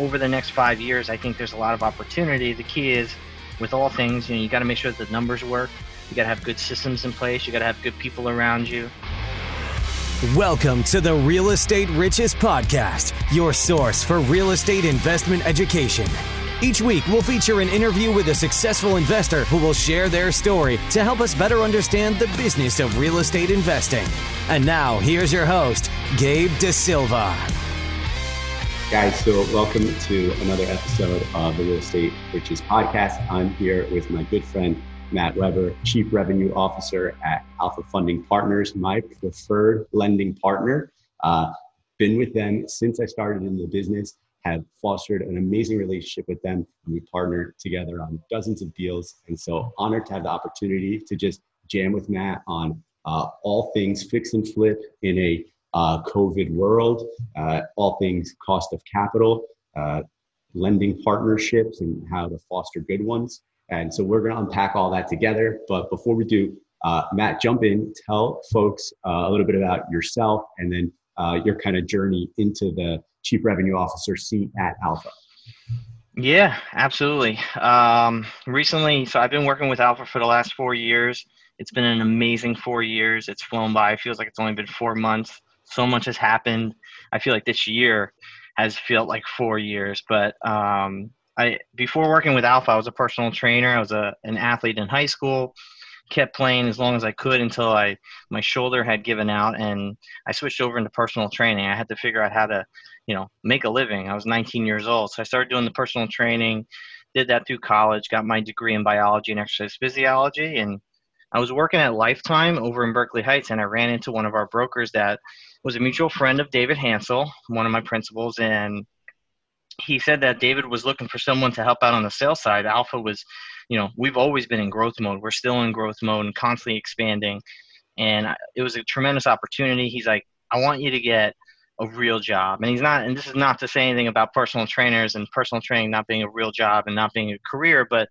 over the next five years, I think there's a lot of opportunity. The key is with all things, you know, you got to make sure that the numbers work. You got to have good systems in place. You got to have good people around you. Welcome to the Real Estate Riches Podcast, your source for real estate investment education. Each week, we'll feature an interview with a successful investor who will share their story to help us better understand the business of real estate investing. And now, here's your host, Gabe De Silva. Guys, so welcome to another episode of the Real Estate Riches Podcast. I'm here with my good friend, Matt Weber, Chief Revenue Officer at Alpha Funding Partners, my preferred lending partner. Uh, been with them since I started in the business have fostered an amazing relationship with them and we partnered together on dozens of deals and so honored to have the opportunity to just jam with matt on uh, all things fix and flip in a uh, covid world uh, all things cost of capital uh, lending partnerships and how to foster good ones and so we're going to unpack all that together but before we do uh, matt jump in tell folks uh, a little bit about yourself and then your kind of journey into the chief revenue officer seat at Alpha? Yeah, absolutely. Um, recently, so I've been working with Alpha for the last four years. It's been an amazing four years. It's flown by. It feels like it's only been four months. So much has happened. I feel like this year has felt like four years. But um, I before working with Alpha, I was a personal trainer. I was a, an athlete in high school kept playing as long as I could until I my shoulder had given out and I switched over into personal training. I had to figure out how to, you know, make a living. I was 19 years old, so I started doing the personal training. Did that through college. Got my degree in biology and exercise physiology, and I was working at Lifetime over in Berkeley Heights, and I ran into one of our brokers that was a mutual friend of David Hansel, one of my principals, and he said that David was looking for someone to help out on the sales side. Alpha was you know, we've always been in growth mode. We're still in growth mode and constantly expanding. And it was a tremendous opportunity. He's like, I want you to get a real job. And he's not, and this is not to say anything about personal trainers and personal training not being a real job and not being a career, but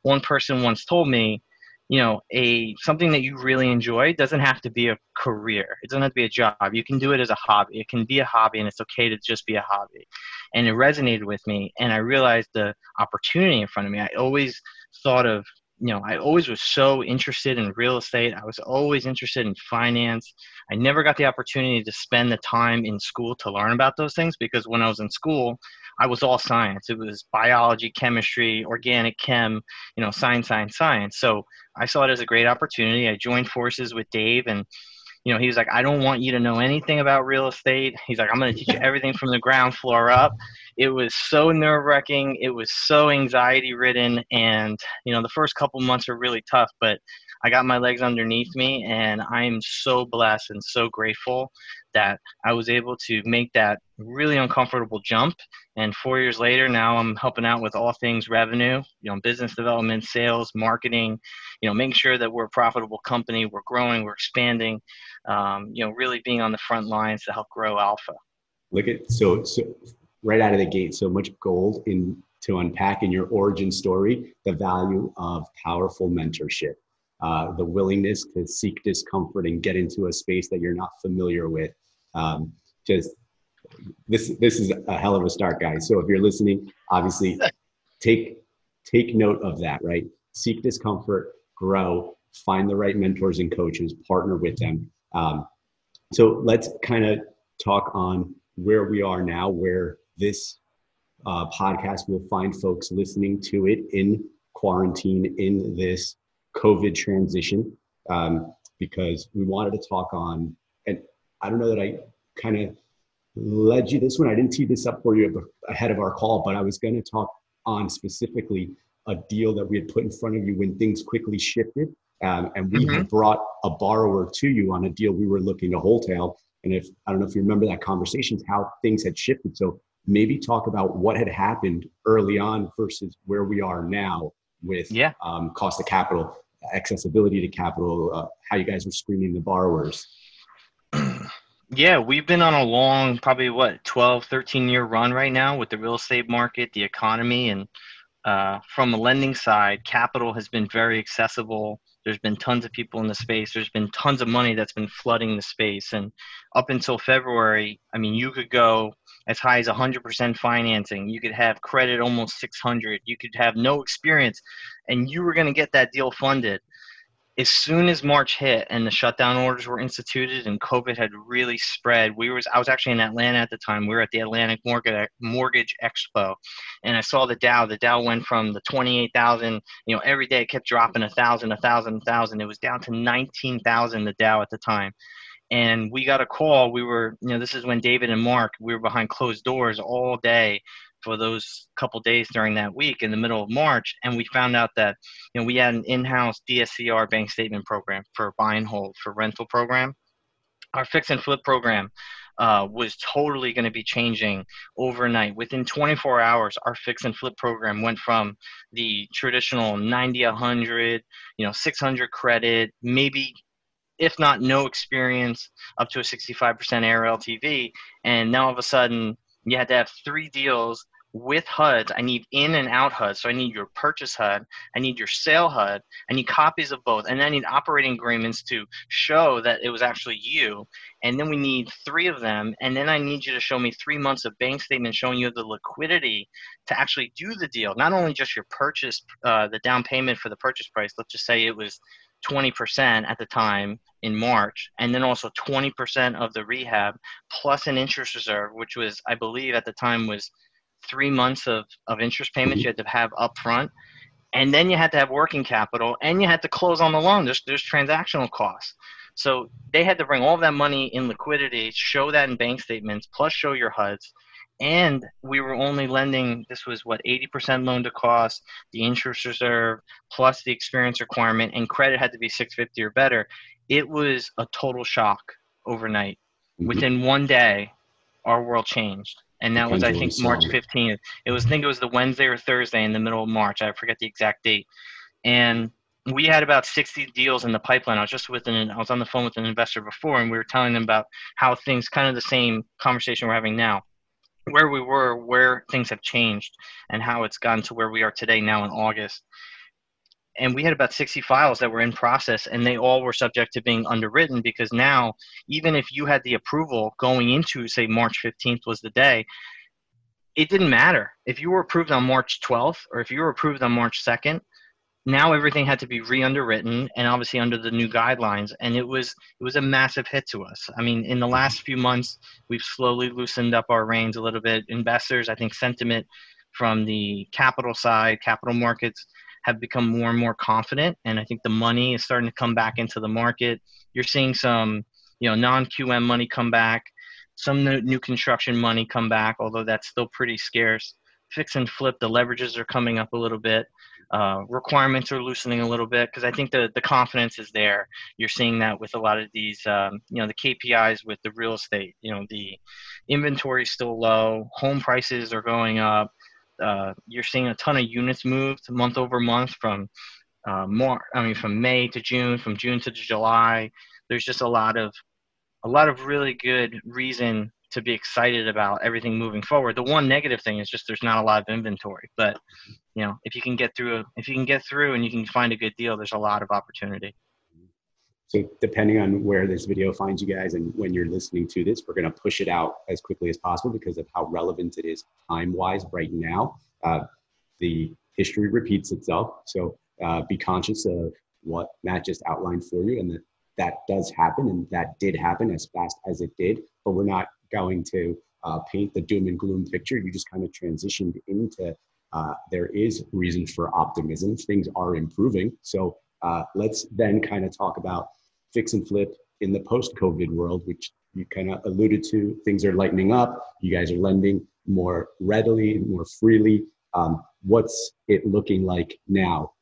one person once told me, you know, a something that you really enjoy doesn't have to be a career. It doesn't have to be a job. You can do it as a hobby. It can be a hobby and it's okay to just be a hobby. And it resonated with me and I realized the opportunity in front of me. I always thought of you know i always was so interested in real estate i was always interested in finance i never got the opportunity to spend the time in school to learn about those things because when i was in school i was all science it was biology chemistry organic chem you know science science science so i saw it as a great opportunity i joined forces with dave and you know, he was like, I don't want you to know anything about real estate. He's like, I'm going to teach you everything from the ground floor up. It was so nerve wracking. It was so anxiety ridden. And, you know, the first couple months were really tough, but I got my legs underneath me. And I am so blessed and so grateful that I was able to make that really uncomfortable jump. And four years later, now I'm helping out with all things revenue, you know, business development, sales, marketing, you know, making sure that we're a profitable company, we're growing, we're expanding, um, you know, really being on the front lines to help grow Alpha. Look at so so right out of the gate, so much gold in to unpack in your origin story, the value of powerful mentorship. Uh, the willingness to seek discomfort and get into a space that you're not familiar with. Um, just this this is a hell of a start, guys. So if you're listening, obviously take take note of that. Right, seek discomfort, grow, find the right mentors and coaches, partner with them. Um, so let's kind of talk on where we are now, where this uh, podcast will find folks listening to it in quarantine in this COVID transition, um, because we wanted to talk on, and I don't know that I kind of led you this one. I didn't tee this up for you ahead of our call, but I was going to talk on specifically a deal that we had put in front of you when things quickly shifted. Um, and we mm-hmm. had brought a borrower to you on a deal we were looking to wholesale. And if I don't know if you remember that conversation, how things had shifted. So maybe talk about what had happened early on versus where we are now with yeah. um, cost of capital, accessibility to capital, uh, how you guys are screening the borrowers. Yeah, we've been on a long, probably what, 12, 13 year run right now with the real estate market, the economy, and uh, from a lending side, capital has been very accessible. There's been tons of people in the space. There's been tons of money that's been flooding the space. And up until February, I mean, you could go as high as 100% financing. You could have credit almost 600. You could have no experience, and you were going to get that deal funded as soon as March hit and the shutdown orders were instituted and COVID had really spread, we was I was actually in Atlanta at the time. We were at the Atlantic Mortgage Mortgage Expo, and I saw the Dow. The Dow went from the twenty eight thousand. You know, every day it kept dropping a thousand, a thousand, a thousand. It was down to nineteen thousand. The Dow at the time, and we got a call. We were, you know, this is when David and Mark we were behind closed doors all day for those couple days during that week in the middle of March, and we found out that you know we had an in-house DSCR bank statement program for buy and hold for rental program. Our fix and flip program uh, was totally going to be changing overnight. Within 24 hours, our fix and flip program went from the traditional 90, 100, you know, 600 credit, maybe if not no experience, up to a 65% ARLTV, and now all of a sudden you had to have three deals with HUDs. I need in and out HUDs. So I need your purchase HUD, I need your sale HUD, I need copies of both, and I need operating agreements to show that it was actually you. And then we need three of them, and then I need you to show me three months of bank statement showing you the liquidity to actually do the deal. Not only just your purchase, uh, the down payment for the purchase price. Let's just say it was 20% at the time in March, and then also 20% of the rehab plus an interest reserve, which was, I believe, at the time was three months of, of interest payments mm-hmm. you had to have up front. And then you had to have working capital and you had to close on the loan. There's, there's transactional costs. So they had to bring all that money in liquidity, show that in bank statements, plus show your HUDs and we were only lending this was what 80% loan to cost the interest reserve plus the experience requirement and credit had to be 650 or better. It was a total shock overnight. Mm-hmm. within one day our world changed. And that was i think march 15th it was i think it was the wednesday or thursday in the middle of march. I forget the exact date. And we had about 60 deals in the pipeline. I was just with an, I was on the phone with an investor before, and we were telling them about how things, kind of the same conversation we're having now where we were, where things have changed, and how it's gotten to where we are today now in August. And we had about 60 files that were in process, and they all were subject to being underwritten because now, even if you had the approval going into, say, March 15th was the day, it didn't matter. If you were approved on March 12th or if you were approved on March 2nd, now everything had to be re-underwritten and obviously under the new guidelines and it was it was a massive hit to us. I mean in the mm-hmm. last few months we've slowly loosened up our reins a little bit. Investors i think sentiment from the capital side capital markets have become more and more confident and i think the money is starting to come back into the market. You're seeing some you know non-qm money come back some new construction money come back although that's still pretty scarce. Fix and flip the leverages are coming up a little bit uh, requirements are loosening a little bit because I think the, the confidence is there. You're seeing that with a lot of these, um, you know, the KPIs with the real estate. You know, the inventory is still low, home prices are going up. Uh, you're seeing a ton of units moved month over month from uh, more. I mean, from May to June, from June to July. There's just a lot of a lot of really good reason to be excited about everything moving forward. The one negative thing is just there's not a lot of inventory, but you know, if you can get through, if you can get through and you can find a good deal, there's a lot of opportunity. So depending on where this video finds you guys and when you're listening to this, we're going to push it out as quickly as possible because of how relevant it is time-wise right now. Uh, the history repeats itself, so uh, be conscious of what Matt just outlined for you, and that that does happen, and that did happen as fast as it did. But we're not going to uh, paint the doom and gloom picture. You just kind of transitioned into uh, there is reason for optimism. Things are improving. So uh, let's then kind of talk about fix and flip in the post COVID world, which you kind of alluded to. Things are lightening up. You guys are lending more readily, more freely. Um, what's it looking like now?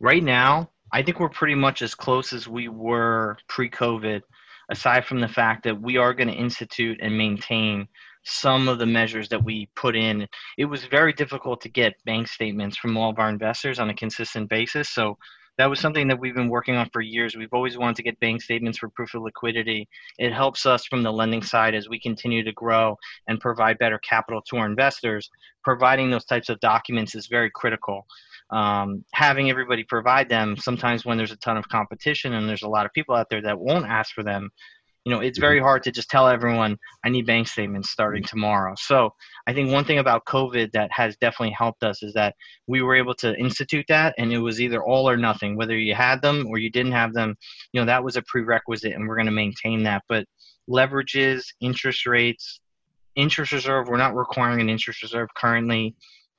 Right now, I think we're pretty much as close as we were pre COVID aside from the fact that we are going to institute and maintain some of the measures that we put in. It was very difficult to get bank statements from all of our investors on a consistent basis. So that was something that we've been working on for years. We've always wanted to get bank statements for proof of liquidity. It helps us from the lending side as we continue to grow and provide better capital to our investors. Providing those types of documents is very critical um, having everybody provide them sometimes when there's a ton of competition and there's a lot of people out there that won't ask for them you know it's very mm-hmm. hard to just tell everyone i need bank statements starting tomorrow. So i think one thing about covid that has definitely helped us is that we were able to institute that and it was either all or nothing whether you had them or you didn't have them you know that was a prerequisite and we're going to maintain that. But leverages interest rates interest reserve we're not requiring an interest reserve currently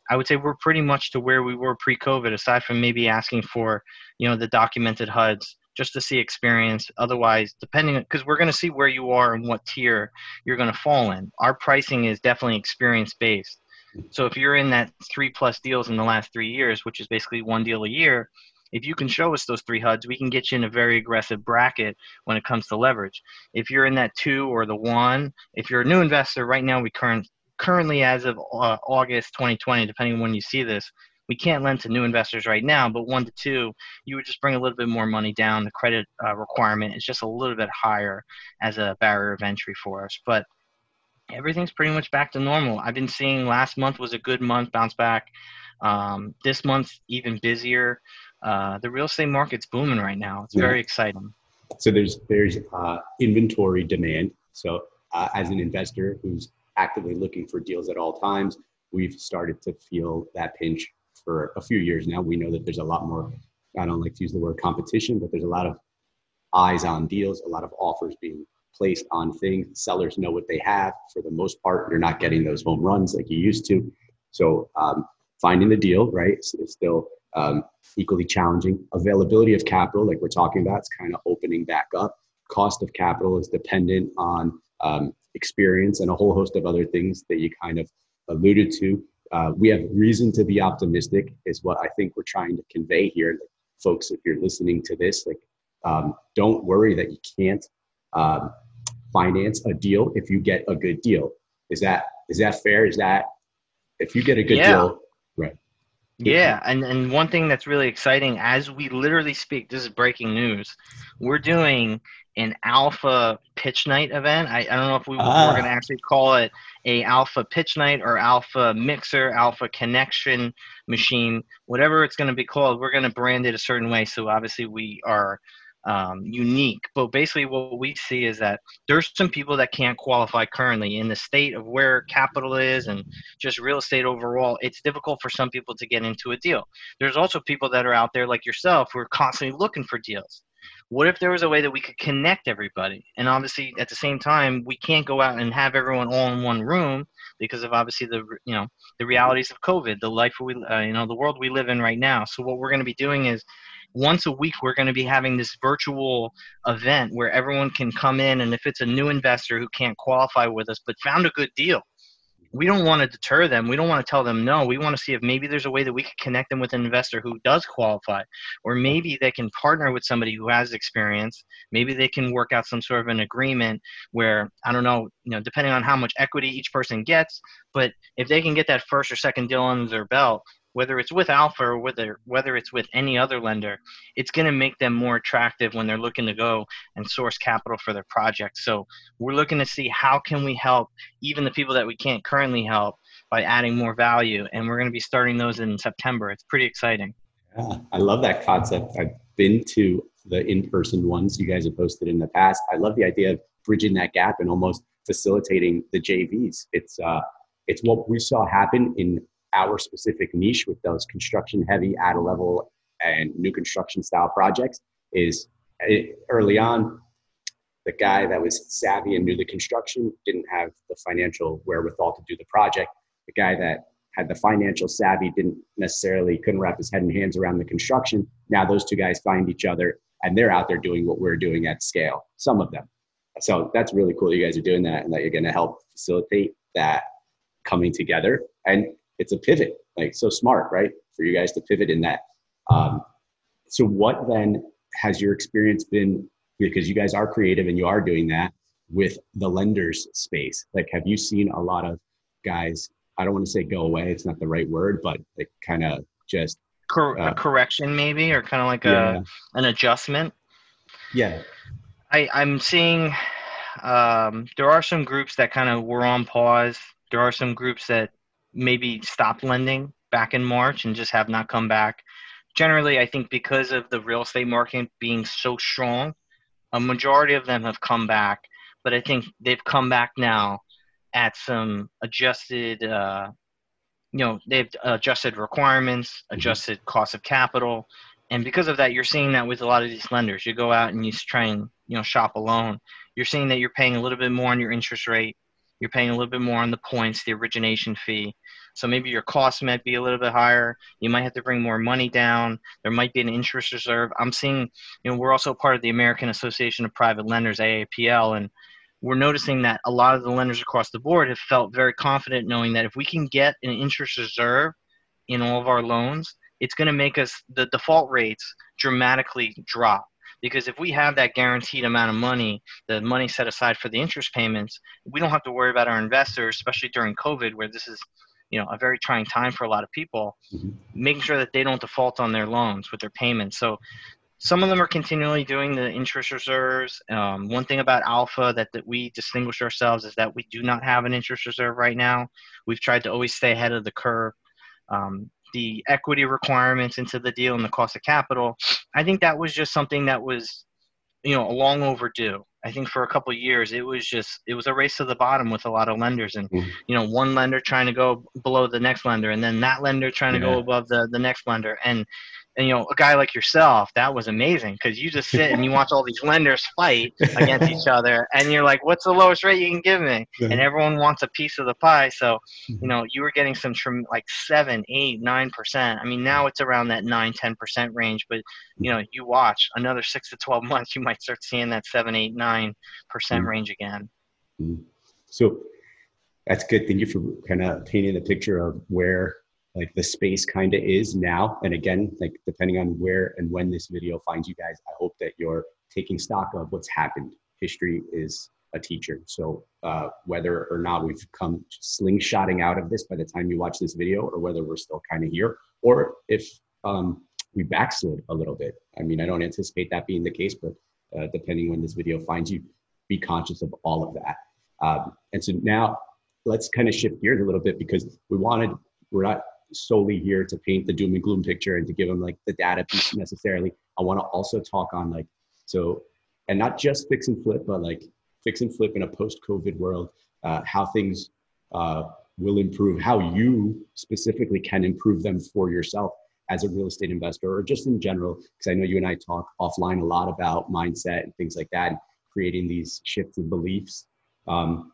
I would say we're pretty much to where we were pre-COVID, aside from maybe asking for, you know, the documented HUDs just to see experience. Otherwise, depending because we're going to see where you are and what tier you're going to fall in. Our pricing is definitely experience based. So if you're in that three plus deals in the last three years, which is basically one deal a year, if you can show us those three HUDs, we can get you in a very aggressive bracket when it comes to leverage. If you're in that two or the one, if you're a new investor, right now we current currently as of uh, August 2020, depending on when you see this, we can't lend to new investors right now, but one to two, you would just bring a little bit more money down. The credit uh, requirement is just a little bit higher as a barrier of entry for us. But everything's pretty much back to normal. I've been seeing last month was a good month, bounce back. Um, this month, even busier. Uh, the real estate market's booming right now. It's yeah. very exciting. So there's there's uh, inventory demand. So uh, as an investor who's actively looking for deals at all times, we've started to feel that pinch for a few years now. We know that there's a lot more, I don't like to use the word competition, but there's a lot of eyes on deals, a lot of offers being placed on things. Sellers know what they have. For the most part, you're not getting those home runs like you used to. So um, finding the deal, right, is, still um, equally challenging. Availability of capital, like we're talking about, is kind of opening back up. Cost of capital is dependent on um, experience and a whole host of other things that you kind of alluded to uh, we have reason to be optimistic is what I think we're trying to convey here. Like, folks, if you're listening to this, like, um, don't worry that you can't um, finance a deal if you get a good deal. Is that is that fair? Is that if you get a good yeah. deal, right? Yeah, and, and one thing that's really exciting as we literally speak, this is breaking news. We're doing an alpha pitch night event. I, I don't know if we, ah. we're going to actually call it a alpha pitch night or alpha mixer, alpha connection machine, whatever it's going to be called. We're going to brand it a certain way. So obviously we are um, unique. But basically, what we see is that there's some people that can't qualify currently in the state of where capital is and just real estate overall. It's difficult for some people to get into a deal. There's also people that are out there like yourself who are constantly looking for deals what if there was a way that we could connect everybody? And obviously at the same time we can't go out and have everyone all in one room because of obviously the you know the realities of covid the life we uh, you know the world we live in right now. So what we're going to be doing is once a week we're going to be having this virtual event where everyone can come in and if it's a new investor who can't qualify with us but found a good deal we don't want to deter them. We don't want to tell them no. We want to see if maybe there's a way that we could connect them with an investor who does qualify, or maybe they can partner with somebody who has experience. Maybe they can work out some sort of an agreement where I don't know, you know, depending on how much equity each person gets. But if they can get that first or second deal under their belt, whether it's with Alpha or whether whether it's with any other lender, it's going to make them more attractive when they're looking to go and source capital for their project. So we're looking to see how can we help even the people that we can't currently help by adding more value, and we're going to be starting those in September. It's pretty exciting. Yeah, I love that concept. I've been to the in-person ones you guys have hosted in the past. I love the idea of bridging that gap and almost facilitating the JVs. It's uh, it's what we saw happen in our specific niche with those construction heavy at a level and new construction style projects is eh, early on the guy that was savvy and knew the construction didn't have the financial wherewithal to do the project. The guy that had the financial savvy didn't necessarily couldn't wrap his head and hands around the construction. Now those two guys find each other and they're out there doing what we're doing at scale some of them. So that's really cool you guys are doing that and that you're going to help facilitate that coming together. And it's a pivot, like so smart, right? For you guys to pivot in that. Um, so what then has your experience been? Because you guys are creative and you are doing that with the lenders space. Like, have you seen a lot of guys? I don't want to say go away; it's not the right word, but like kind of just Cor- uh, a correction, maybe, or kind of like yeah. a an adjustment. Yeah, I I'm seeing. Um, there are some groups that kind of were on pause. There are some groups that maybe stopped lending back in March and just have not come back. Generally, I think because of the real estate market being so strong, a majority of them have come back but I think they've come back now at some adjusted, uh, you know, they've adjusted requirements, mm-hmm. adjusted mm-hmm. cost of capital, and because of that, you're seeing that with a lot of these lenders. You go out and you try and you know shop a loan. You're seeing that you're paying a little bit more on your interest rate. You're paying a little bit more on the points, the origination fee. So maybe your costs might be a little bit higher. You might have to bring more money down. There might be an interest reserve. I'm seeing, you know, we're also part of the American Association of Private Lenders, AAPL, and we're noticing that a lot of the lenders across the board have felt very confident knowing that if we can get an interest reserve in all of our loans, it's going to make us the default rates dramatically drop because if we have that guaranteed amount of money the money set aside for the interest payments we don't have to worry about our investors especially during covid where this is you know a very trying time for a lot of people mm-hmm. making sure that they don't default on their loans with their payments. So some of them are continually doing the interest reserves. Um, one thing about alpha that, that we distinguish ourselves is that we do not have an interest reserve right now. We've tried to always stay ahead of the curve. Um, the equity requirements into the deal and the cost of capital i think that was just something that was you know a long overdue. I think for a couple years it was just it was a race to the bottom with a lot of lenders and mm-hmm. you know one lender trying to go below the next lender and then that lender trying to go above the the next lender. And and you know a guy like yourself that was amazing because you just sit and you watch all these lenders fight against each other and you're like what's the lowest rate you can give me and everyone wants a piece of the pie so you mm-hmm. know you were getting some from like seven eight nine percent i mean now it's around that nine ten percent range but you know you watch another six to 12 months you might start seeing that seven eight nine percent mm-hmm. range again mm-hmm. so that's good thank you for kind of painting the picture of where like the space kind of is now. And again, like depending on where and when this video finds you guys, I hope that you're taking stock of what's happened. History is a teacher. So uh, whether or not we've come slingshotting out of this by the time you watch this video, or whether we're still kind of here, or if um, we backslid a little bit. I mean, I don't anticipate that being the case, but uh, depending when this video finds you, be conscious of all of that. Um, and so now let's kind of shift gears a little bit because we wanted, we're not solely here to paint the doom and gloom picture and to give them like the data piece necessarily. I want to also talk on like so, and not just fix and flip, but like fix and flip in a post-COVID world, uh, how things uh, will improve, how you specifically can improve them for yourself as a real estate investor or just in general. Because I know you and I talk offline a lot about mindset and things like that, and creating these shifts in beliefs. Um,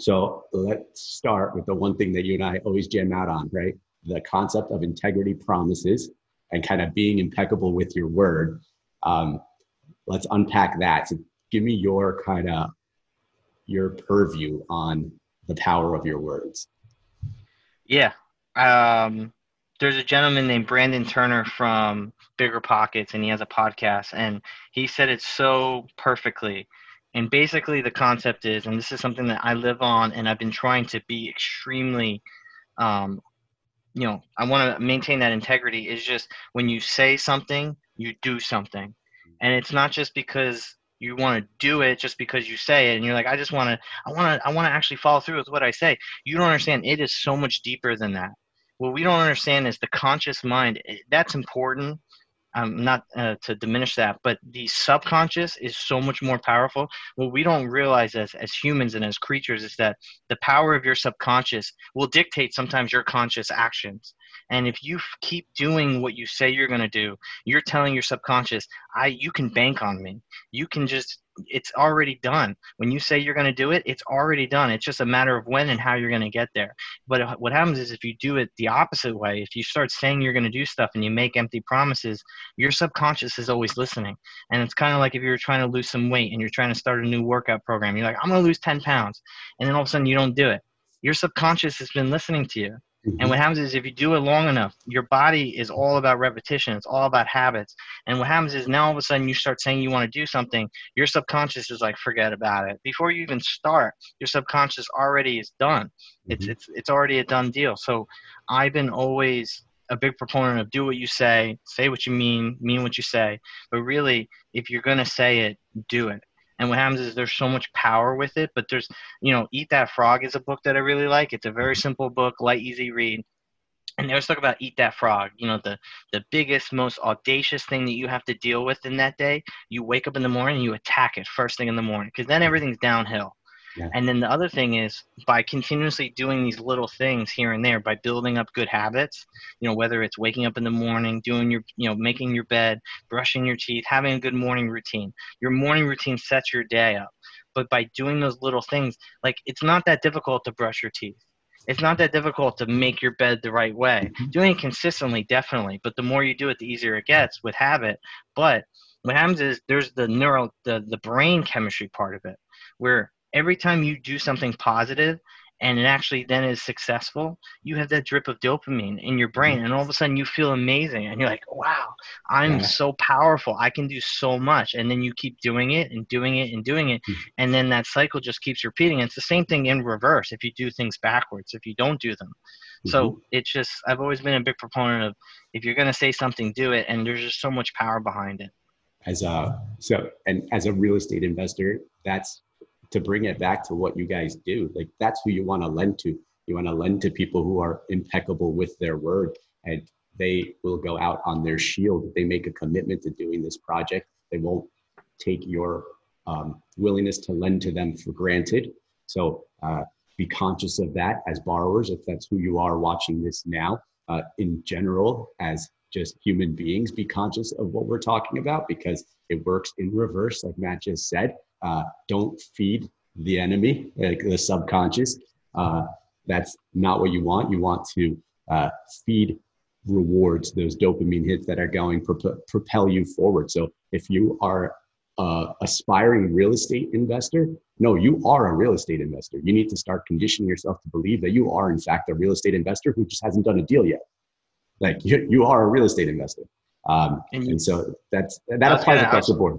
so let's start with the one thing that you and I always jam out on, right? The concept of integrity promises and kind of being impeccable with your word. Um, let's unpack that. So give me your kind of your purview on the power of your words. Yeah. Um, there's a gentleman named Brandon Turner from Bigger Pockets, and he has a podcast, and he said it so perfectly. And basically, the concept is, and this is something that I live on, and I've been trying to be extremely um, you know i want to maintain that integrity is just when you say something you do something. And it's not just because you want to do it just because you say it and you're like i just want to i want to i want to actually follow through with what i say. You don't understand. It is so much deeper than that. What we don't understand is the conscious mind eh, that's important um, not uh, to diminish that, but the subconscious is so much more powerful. What we don't realize as, as humans and as creatures is that the power of your subconscious will dictate sometimes your conscious actions. And if you f- keep doing what you say you're going to do, you're telling your subconscious, "I, you can bank on me. You can just it's already done. When you say you're going to do it, it's already done. It's just a matter of when and how you're going to get there. But uh, what happens is if you do it the opposite way, if you start saying you're going to do stuff and you make empty promises, your subconscious is always listening. And it's kind of like if you're trying to lose some weight and you're trying to start a new workout program, you're like, I'm going to lose 10 pounds. And then all of a sudden you don't do it. Your subconscious has been listening to you. Mm-hmm. And what happens is if you do it long enough, your body is all about repetition. It's all about habits. And what happens is now all of a sudden you start saying you want to do something, your subconscious is like, forget about it. Before you even start, your subconscious already is done. Mm-hmm. It's it's it's already a done deal. So I've been always a big proponent of do what you say, say what you mean, mean what you say. But really, if you're gonna say it, do it. And what happens is there's so much power with it. But there's, you know, Eat That Frog is a book that I really like. It's a very simple book, light, easy read. and always talk about eat that frog you know the the biggest most audacious thing that you have to deal with in that day you wake up in the morning and you attack it first thing in the morning because then everything's downhill yeah. and then the other thing is by continuously doing these little things here and there by building up good habits you know whether it's waking up in the morning doing your you know making your bed brushing your teeth having a good morning routine your morning routine sets your day up but by doing those little things like it's not that difficult to brush your teeth it's not that difficult to make your bed the right way. Mm-hmm. Doing it consistently, definitely, but the more you do it, the easier it gets with habit. But what happens is there's the neural, the, the brain chemistry part of it, where every time you do something positive, and it actually then is successful, you have that drip of dopamine in your brain, and all of a sudden you feel amazing, and you're like, "Wow, I'm yeah. so powerful! I can do so much!" And then you keep doing it and doing it and doing it, mm-hmm. and then that cycle just keeps repeating. It's the same thing in reverse if you do things backwards, if you don't do them. Mm-hmm. So it's just I've always been a big proponent of if you're going to say something, do it, and there's just so much power behind it. As a so and as a real estate investor, that's to bring it back to what you guys do. Like that's who you want to lend to. You want to lend to people who are impeccable with their word and they will go out on their shield. They make a commitment to doing this project. They won't take your um, willingness to lend to them for granted. So uh, be conscious of that as borrowers if that's who you are watching this now uh, in general as just human beings be conscious of what we're talking about because it works in reverse like matt just said uh, don't feed the enemy, like the subconscious. Uh, that's not what you want. You want to uh, feed rewards, those dopamine hits that are going to propel you forward. So if you are a aspiring real estate investor, no, you are a real estate investor. You need to start conditioning yourself to believe that you are, in fact, a real estate investor who just hasn't done a deal yet. Like you, you are a real estate investor. Um, and, and, so that's that applies across the board.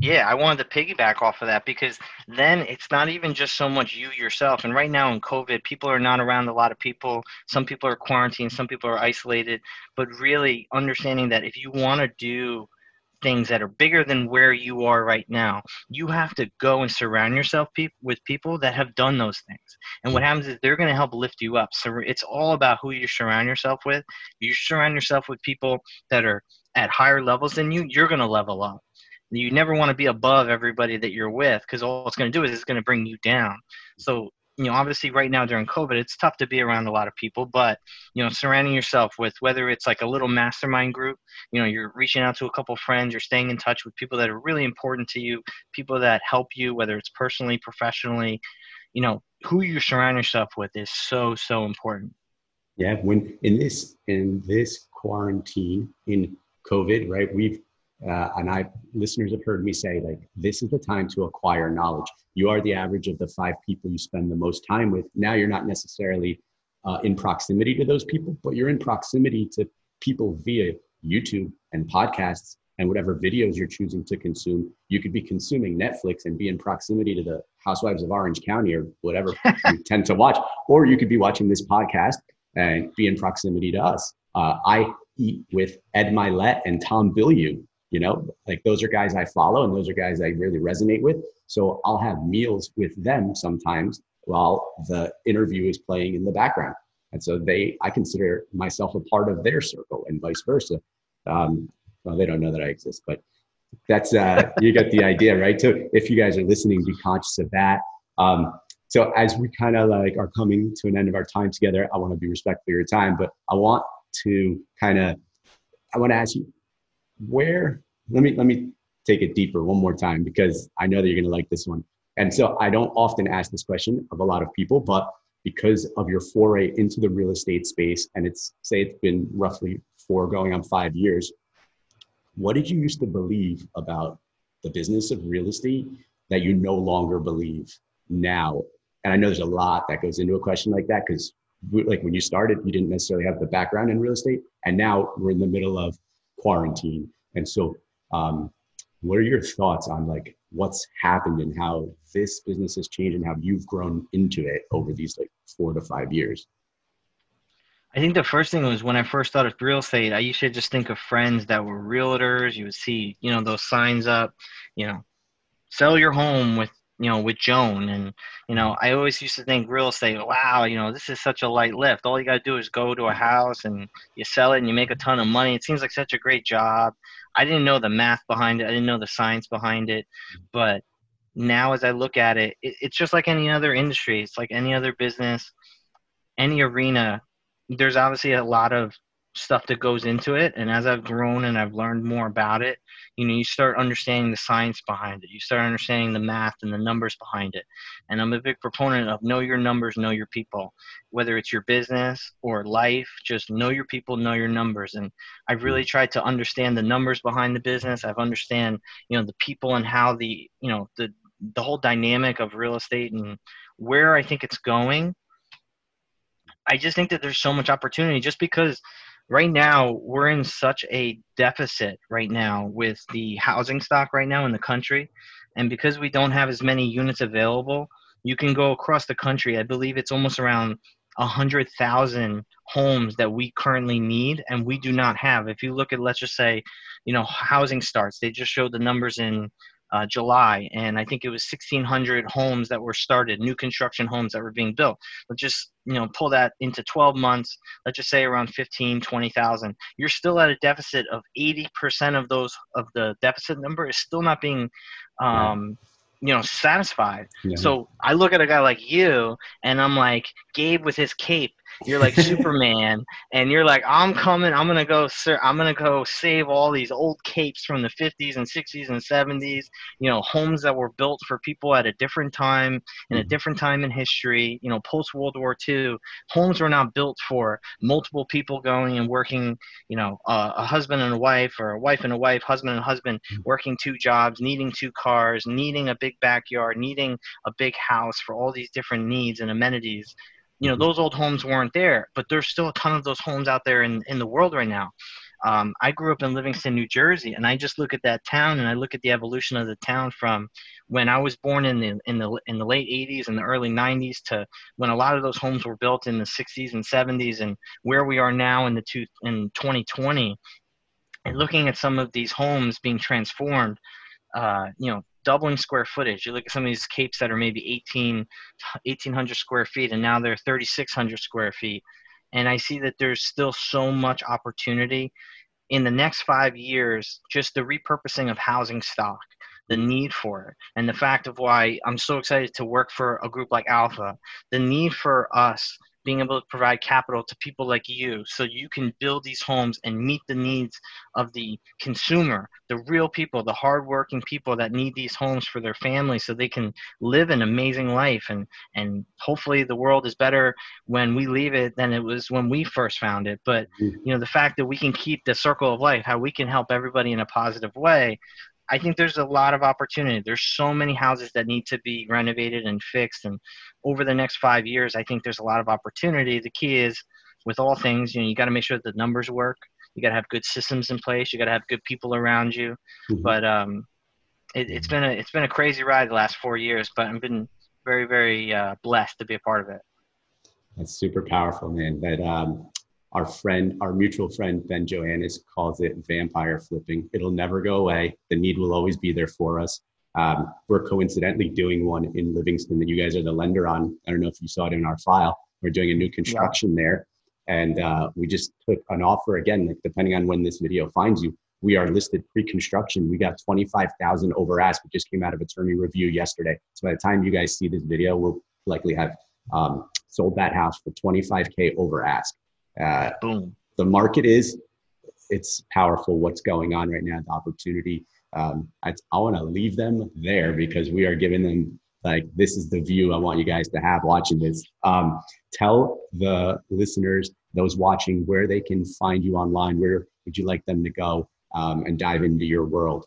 Yeah, I wanted to piggyback off of that because then it's not even just so much you yourself. And right now in COVID, people are not around a lot of people. Some people are quarantined, some people are isolated. But really understanding that if you want to do things that are bigger than where you are right now, you have to go and surround yourself pe- with people that have done those things. And what happens is they're going to help lift you up. So it's all about who you surround yourself with. You surround yourself with people that are at higher levels than you, you're going to level up you never want to be above everybody that you're with because all it's going to do is it's going to bring you down so you know obviously right now during covid it's tough to be around a lot of people but you know surrounding yourself with whether it's like a little mastermind group you know you're reaching out to a couple friends you're staying in touch with people that are really important to you people that help you whether it's personally professionally you know who you surround yourself with is so so important. Yeah when in this in this quarantine in covid right we've uh, and I listeners have heard me say like this is the time to acquire knowledge. You are the average of the five people you spend the most time with. Now you're not necessarily uh, in proximity to those people, but you're in proximity to people via YouTube and podcasts and whatever videos you're choosing to consume. You could be consuming Netflix and be in proximity to the Housewives of Orange County or whatever you tend to watch, or you could be watching this podcast and be in proximity to us. Uh, I eat with Ed Mylett and Tom Bilyeu you know like those are guys i follow and those are guys i really resonate with. So i'll have meals with them sometimes while the interview is playing in the background. And so they i consider myself a part of their circle and vice versa. Um, well they don't know that i exist but that's uh, you get the idea right? So if you guys are listening be conscious of that. Um, so as we kind of like are coming to an end of our time together i want to be respectful of your time but i want to kind of i want to ask you where let me let me take it deeper one more time because I know that you're going to like this one. And so I don't often ask this question of a lot of people, but because of your foray into the real estate space, and it's say it's been roughly four going on five years, what did you used to believe about the business of real estate that you no longer believe now? And I know there's a lot that goes into a question like that because like when you started, you didn't necessarily have the background in real estate, and now we're in the middle of quarantine. And so, um, what are your thoughts on like what's happened and how this business has changed and how you've grown into it over these like four to five years? I think the first thing was when I first started real estate, I used to just think of friends that were realtors. You would see, you know, those signs up, you know, sell your home with you know, with Joan. And, you know, I always used to think real estate, wow, you know, this is such a light lift. All you got to do is go to a house and you sell it and you make a ton of money. It seems like such a great job. I didn't know the math behind it, I didn't know the science behind it. But now, as I look at it, it it's just like any other industry, it's like any other business, any arena. There's obviously a lot of stuff that goes into it. And as I've grown and I've learned more about it, you know, you start understanding the science behind it. You start understanding the math and the numbers behind it. And I'm a big proponent of know your numbers, know your people. Whether it's your business or life, just know your people, know your numbers. And I've really tried to understand the numbers behind the business. I've understand, you know, the people and how the, you know, the the whole dynamic of real estate and where I think it's going. I just think that there's so much opportunity just because right now we're in such a deficit right now with the housing stock right now in the country. And because we don't have as many units available you can go across the country. I believe it's almost around 100,000 homes that we currently need and we do not have. If you look at let's just say you know housing starts they just showed the numbers in uh, July, and I think it was 1,600 homes that were started, new construction homes that were being built. But just you know, pull that into 12 months. Let's just say around 15, 20,000. You're still at a deficit of 80% of those of the deficit number is still not being um, you know satisfied yeah. so i look at a guy like you and i'm like gabe with his cape you're like superman and you're like i'm coming i'm gonna go sir i'm gonna go save all these old capes from the 50s and 60s and 70s you know homes that were built for people at a different time in a mm-hmm. different time in history you know post world war ii homes were not built for multiple people going and working you know uh, a husband and a wife or a wife and a wife husband and husband mm-hmm. working two jobs needing two cars needing a big backyard needing a big house for all these different needs and amenities you know mm-hmm. those old homes weren't there but there's still a ton of those homes out there in, in the world right now um, i grew up in livingston new jersey and i just look at that town and i look at the evolution of the town from when i was born in the in the in the late 80s and the early 90s to when a lot of those homes were built in the 60s and 70s and where we are now in the two in 2020 and looking at some of these homes being transformed uh, you know doubling square footage. You look at some of these capes that are maybe 18, 1800 square feet, and now they're 3600 square feet. And I see that there's still so much opportunity in the next five years, just the repurposing of housing stock, the need for it, and the fact of why I'm so excited to work for a group like Alpha, the need for us being able to provide capital to people like you so you can build these homes and meet the needs of the consumer, the real people, the hardworking people that need these homes for their families so they can live an amazing life and and hopefully the world is better when we leave it than it was when we first found it. But mm-hmm. you know, the fact that we can keep the circle of life, how we can help everybody in a positive way, I think there's a lot of opportunity. There's so many houses that need to be renovated and fixed, and over the next five years, I think there's a lot of opportunity. The key is, with all things, you know, you got to make sure that the numbers work. You got to have good systems in place. You got to have good people around you. Mm-hmm. But um, it, has been a it's been a crazy ride the last four years, but I've been very very uh, blessed to be a part of it. That's super powerful, man. But um, our friend, our mutual friend Ben Joannis calls it vampire flipping. It'll never go away. The need will always be there for us. Um, we're coincidentally doing one in Livingston that you guys are the lender on. I don't know if you saw it in our file. We're doing a new construction yeah. there. And uh, we just took an offer again, like depending on when this video finds you. We are listed pre-construction. We got 25,000 over ask. We just came out of attorney review yesterday. So by the time you guys see this video, we'll likely have um, sold that house for 25K over ask. Uh, Boom. The market is, it's powerful what's going on right now, the opportunity. Um, I, I want to leave them there because we are giving them like this is the view I want you guys to have watching this. Um, tell the listeners, those watching, where they can find you online. Where would you like them to go um, and dive into your world?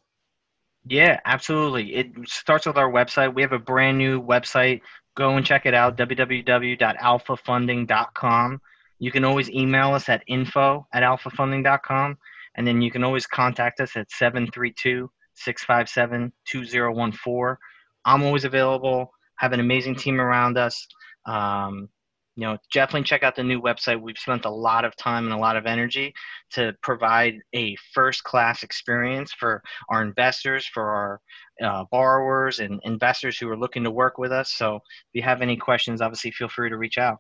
Yeah, absolutely. It starts with our website. We have a brand new website. Go and check it out www.alphafunding.com. You can always email us at info at alphafunding.com. And then you can always contact us at 732 657 2014. I'm always available, have an amazing team around us. Um, you know, definitely check out the new website. We've spent a lot of time and a lot of energy to provide a first class experience for our investors, for our uh, borrowers and investors who are looking to work with us. So if you have any questions, obviously feel free to reach out.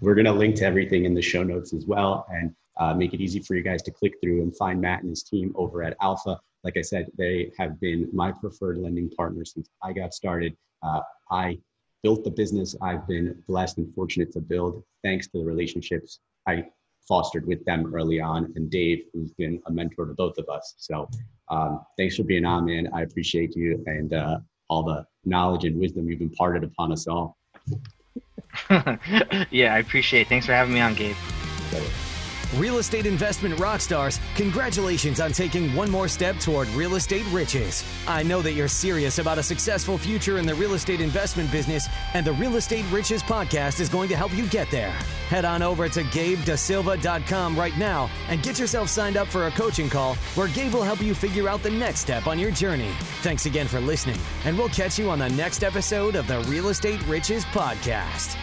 We're going to link to everything in the show notes as well and uh, make it easy for you guys to click through and find Matt and his team over at Alpha. Like I said, they have been my preferred lending partner since I got started. Uh, I built the business I've been blessed and fortunate to build thanks to the relationships I fostered with them early on, and Dave, who's been a mentor to both of us. So um, thanks for being on, man. I appreciate you and uh, all the knowledge and wisdom you've imparted upon us all. yeah, I appreciate it. Thanks for having me on, Gabe. Real estate investment rock stars, congratulations on taking one more step toward real estate riches. I know that you're serious about a successful future in the real estate investment business, and the Real Estate Riches podcast is going to help you get there. Head on over to gabedasilva.com right now and get yourself signed up for a coaching call where Gabe will help you figure out the next step on your journey. Thanks again for listening, and we'll catch you on the next episode of the Real Estate Riches podcast.